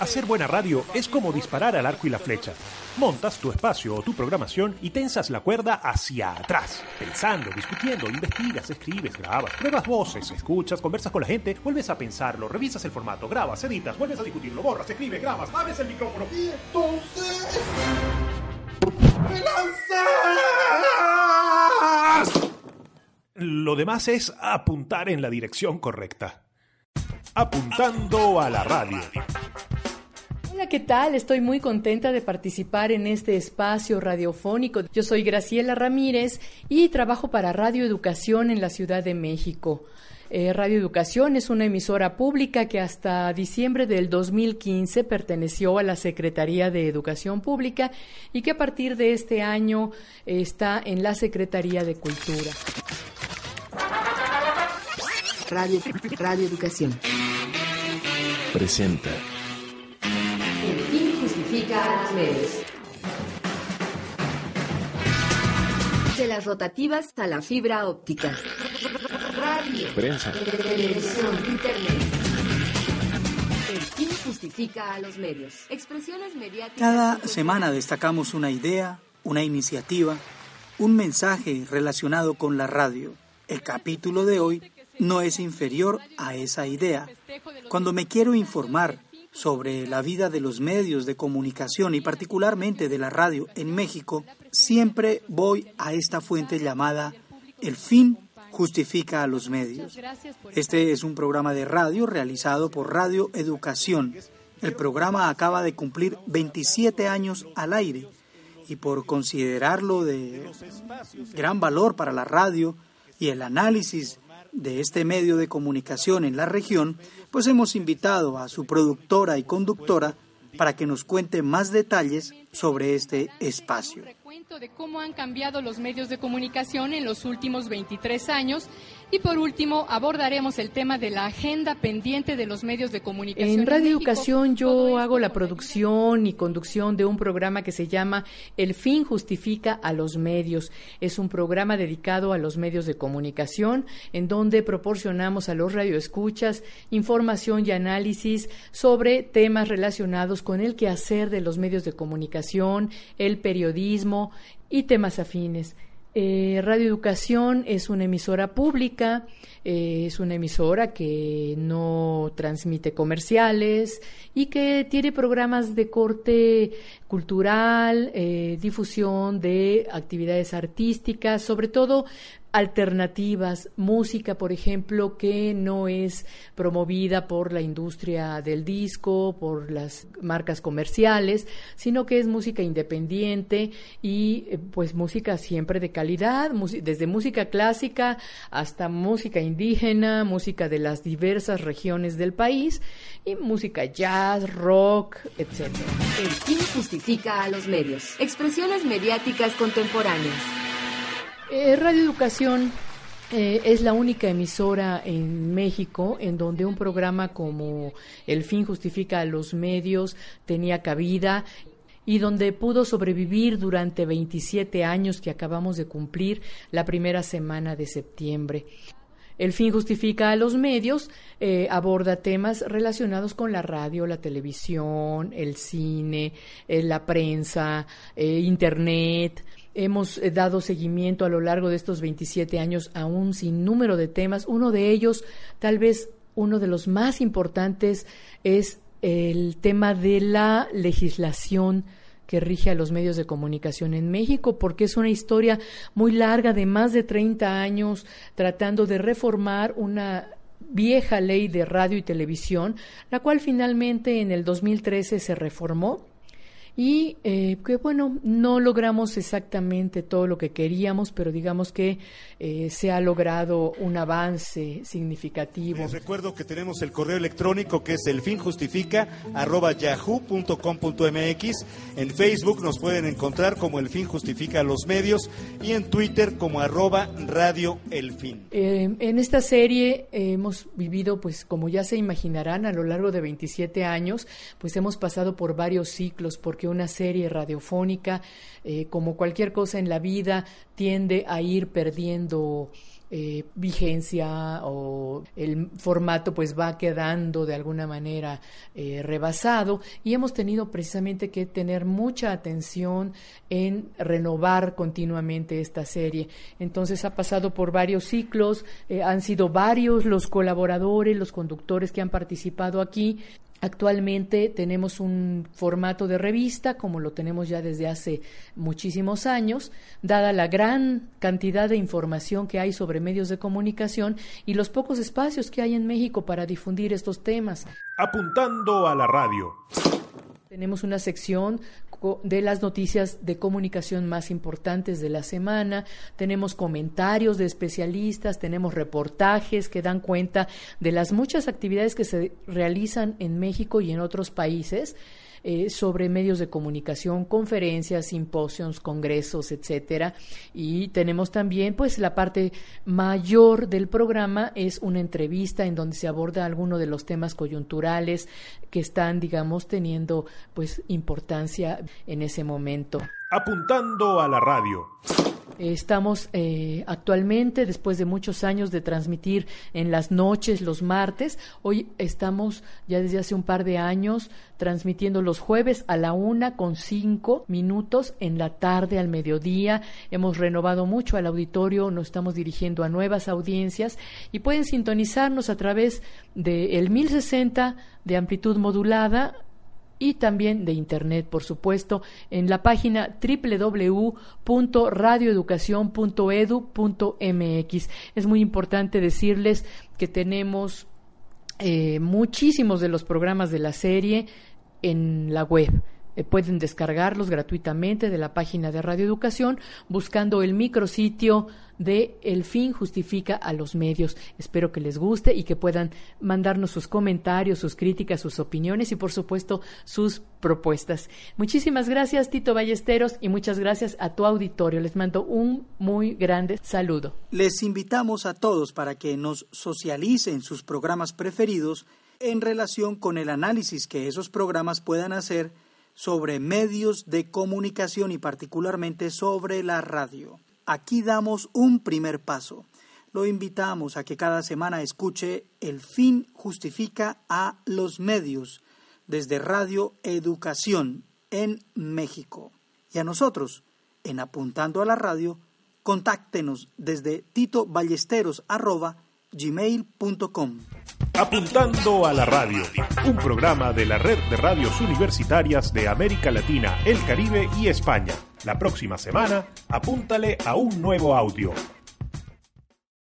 Hacer buena radio es como disparar al arco y la flecha. Montas tu espacio o tu programación y tensas la cuerda hacia atrás. Pensando, discutiendo, investigas, escribes, grabas, pruebas voces, escuchas, conversas con la gente, vuelves a pensarlo, revisas el formato, grabas, editas, vuelves a discutirlo, borras, escribes, grabas, abres el micrófono y entonces... Lo demás es apuntar en la dirección correcta. Apuntando a la radio. Hola, ¿qué tal? Estoy muy contenta de participar en este espacio radiofónico. Yo soy Graciela Ramírez y trabajo para Radio Educación en la Ciudad de México. Eh, Radio Educación es una emisora pública que hasta diciembre del 2015 perteneció a la Secretaría de Educación Pública y que a partir de este año está en la Secretaría de Cultura. Radio, Radio Educación. Presenta. El fin justifica a los medios. De las rotativas a la fibra óptica. Radio. Prensa. Televisión, internet. El fin justifica a los medios. Expresiones mediáticas. Cada semana destacamos una idea, una iniciativa, un mensaje relacionado con la radio. El capítulo de hoy no es inferior a esa idea. Cuando me quiero informar sobre la vida de los medios de comunicación y particularmente de la radio en México, siempre voy a esta fuente llamada El fin justifica a los medios. Este es un programa de radio realizado por Radio Educación. El programa acaba de cumplir 27 años al aire y por considerarlo de gran valor para la radio y el análisis de este medio de comunicación en la región, pues hemos invitado a su productora y conductora para que nos cuente más detalles sobre este espacio. Recuento de cómo han cambiado los medios de comunicación en los últimos 23 años y por último abordaremos el tema de la agenda pendiente de los medios de comunicación. En Radio Educación yo hago la producción y conducción de un programa que se llama El fin justifica a los medios. Es un programa dedicado a los medios de comunicación en donde proporcionamos a los radioescuchas información y análisis sobre temas relacionados con el quehacer de los medios de comunicación, el periodismo y temas afines. Eh, Radio Educación es una emisora pública, eh, es una emisora que no transmite comerciales y que tiene programas de corte cultural, eh, difusión de actividades artísticas, sobre todo alternativas, música, por ejemplo, que no es promovida por la industria del disco, por las marcas comerciales, sino que es música independiente y eh, pues música siempre de calidad, desde música clásica hasta música indígena, música de las diversas regiones del país y música jazz, rock, etc. El justifica a los medios. Expresiones mediáticas contemporáneas. Eh, Radio Educación eh, es la única emisora en México en donde un programa como El fin justifica a los medios tenía cabida y donde pudo sobrevivir durante 27 años que acabamos de cumplir la primera semana de septiembre. El fin justifica a los medios, eh, aborda temas relacionados con la radio, la televisión, el cine, la prensa, Internet, Hemos eh, dado seguimiento a lo largo de estos 27 años a un sinnúmero de temas. Uno de ellos, tal vez uno de los más importantes, es el tema de la legislación que rige a los medios de comunicación en México, porque es una historia muy larga de más de 30 años tratando de reformar una vieja ley de radio y televisión, la cual finalmente en el 2013 se reformó y eh, que bueno, no logramos exactamente todo lo que queríamos, pero digamos que eh, se ha logrado un avance significativo. Les recuerdo que tenemos el correo electrónico que es elfinjustifica@yahoo.com.mx. En Facebook nos pueden encontrar como El Fin Justifica los Medios y en Twitter como arroba Radio El Fin. Eh, en esta serie hemos vivido, pues como ya se imaginarán, a lo largo de 27 años, pues hemos pasado por varios ciclos, porque una serie radiofónica, eh, como cualquier cosa en la vida, tiende a ir perdiendo eh, vigencia o el formato pues va quedando de alguna manera eh, rebasado y hemos tenido precisamente que tener mucha atención en renovar continuamente esta serie. Entonces ha pasado por varios ciclos, han sido varios los colaboradores, los conductores que han participado aquí Actualmente tenemos un formato de revista, como lo tenemos ya desde hace muchísimos años, dada la gran cantidad de información que hay sobre medios de comunicación y los pocos espacios que hay en México para difundir estos temas. Apuntando a la radio. Tenemos una sección de las noticias de comunicación más importantes de la semana, tenemos comentarios de especialistas, tenemos reportajes que dan cuenta de las muchas actividades que se realizan en México y en otros países eh, sobre medios de comunicación, conferencias, simposios, congresos, etcétera. Y tenemos también, pues, la parte mayor del programa es una entrevista en donde se aborda alguno de los temas coyunturales que están, digamos, teniendo, pues, importancia en ese momento. Apuntando a la radio. Estamos eh, actualmente, después de muchos años de transmitir en las noches, los martes, hoy estamos ya desde hace un par de años transmitiendo los jueves a la una con cinco minutos en la tarde al mediodía. Hemos renovado mucho al auditorio, nos estamos dirigiendo a nuevas audiencias y pueden sintonizarnos a través del el 1060 de amplitud modulada y también de Internet, por supuesto, en la página www.radioeducación.edu.mx. Es muy importante decirles que tenemos eh, muchísimos de los programas de la serie en la web. Eh, pueden descargarlos gratuitamente de la página de Radio Educación buscando el micrositio de El fin justifica a los medios. Espero que les guste y que puedan mandarnos sus comentarios, sus críticas, sus opiniones y por supuesto sus propuestas. Muchísimas gracias Tito Ballesteros y muchas gracias a tu auditorio. Les mando un muy grande saludo. Les invitamos a todos para que nos socialicen sus programas preferidos en relación con el análisis que esos programas puedan hacer sobre medios de comunicación y particularmente sobre la radio. Aquí damos un primer paso. Lo invitamos a que cada semana escuche El fin justifica a los medios desde Radio Educación en México. Y a nosotros, en Apuntando a la Radio, contáctenos desde titoballesteros.gmail.com. Apuntando a la radio, un programa de la red de radios universitarias de América Latina, el Caribe y España. La próxima semana, apúntale a un nuevo audio.